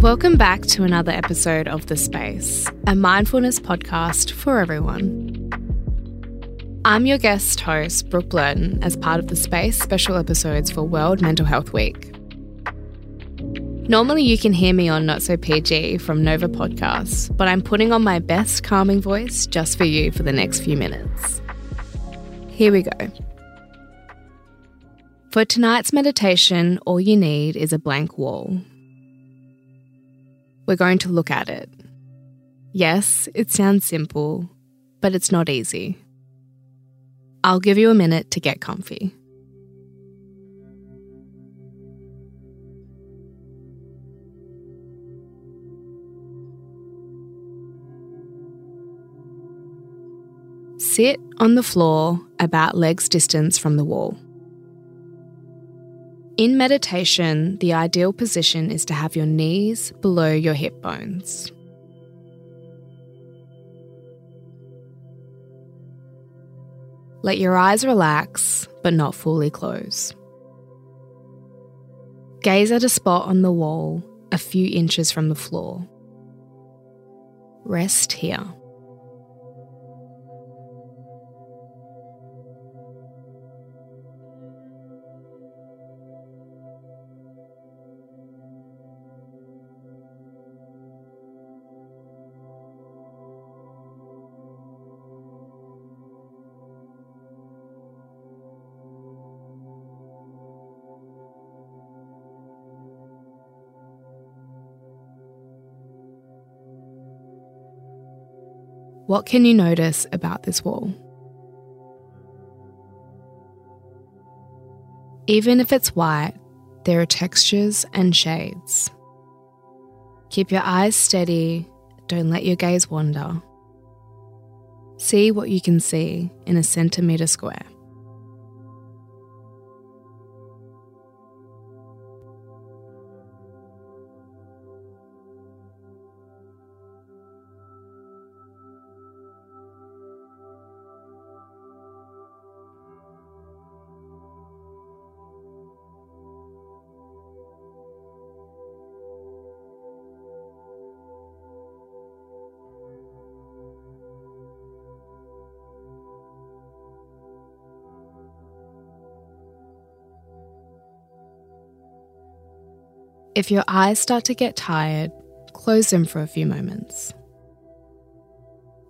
Welcome back to another episode of The Space, a mindfulness podcast for everyone. I'm your guest host, Brooke Blurton, as part of The Space special episodes for World Mental Health Week. Normally, you can hear me on Not So PG from Nova Podcasts, but I'm putting on my best calming voice just for you for the next few minutes. Here we go. For tonight's meditation, all you need is a blank wall. We're going to look at it. Yes, it sounds simple, but it's not easy. I'll give you a minute to get comfy. Sit on the floor about legs distance from the wall. In meditation, the ideal position is to have your knees below your hip bones. Let your eyes relax, but not fully close. Gaze at a spot on the wall a few inches from the floor. Rest here. What can you notice about this wall? Even if it's white, there are textures and shades. Keep your eyes steady, don't let your gaze wander. See what you can see in a centimetre square. If your eyes start to get tired, close them for a few moments.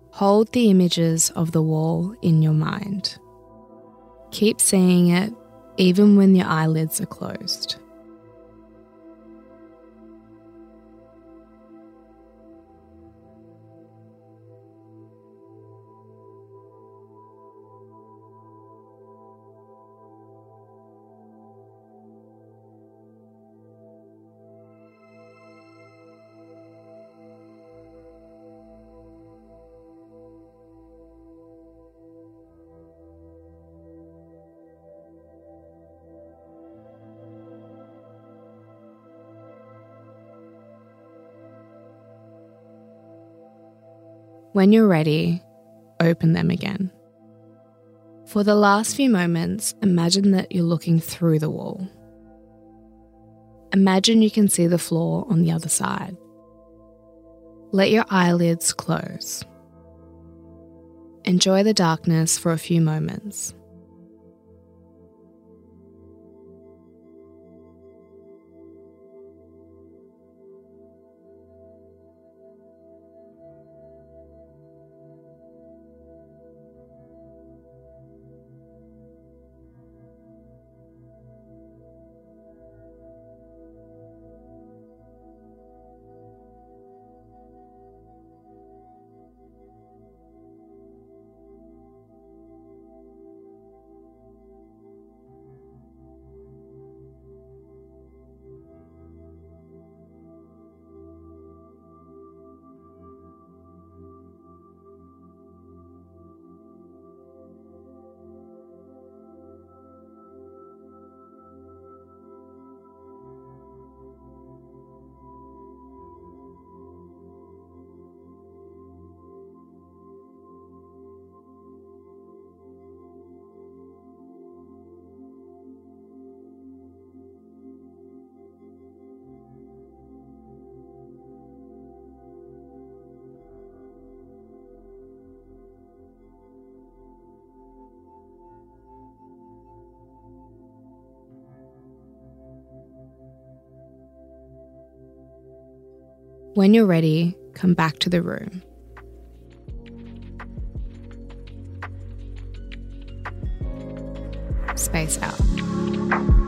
Hold the images of the wall in your mind. Keep seeing it even when your eyelids are closed. When you're ready, open them again. For the last few moments, imagine that you're looking through the wall. Imagine you can see the floor on the other side. Let your eyelids close. Enjoy the darkness for a few moments. When you're ready, come back to the room. Space out.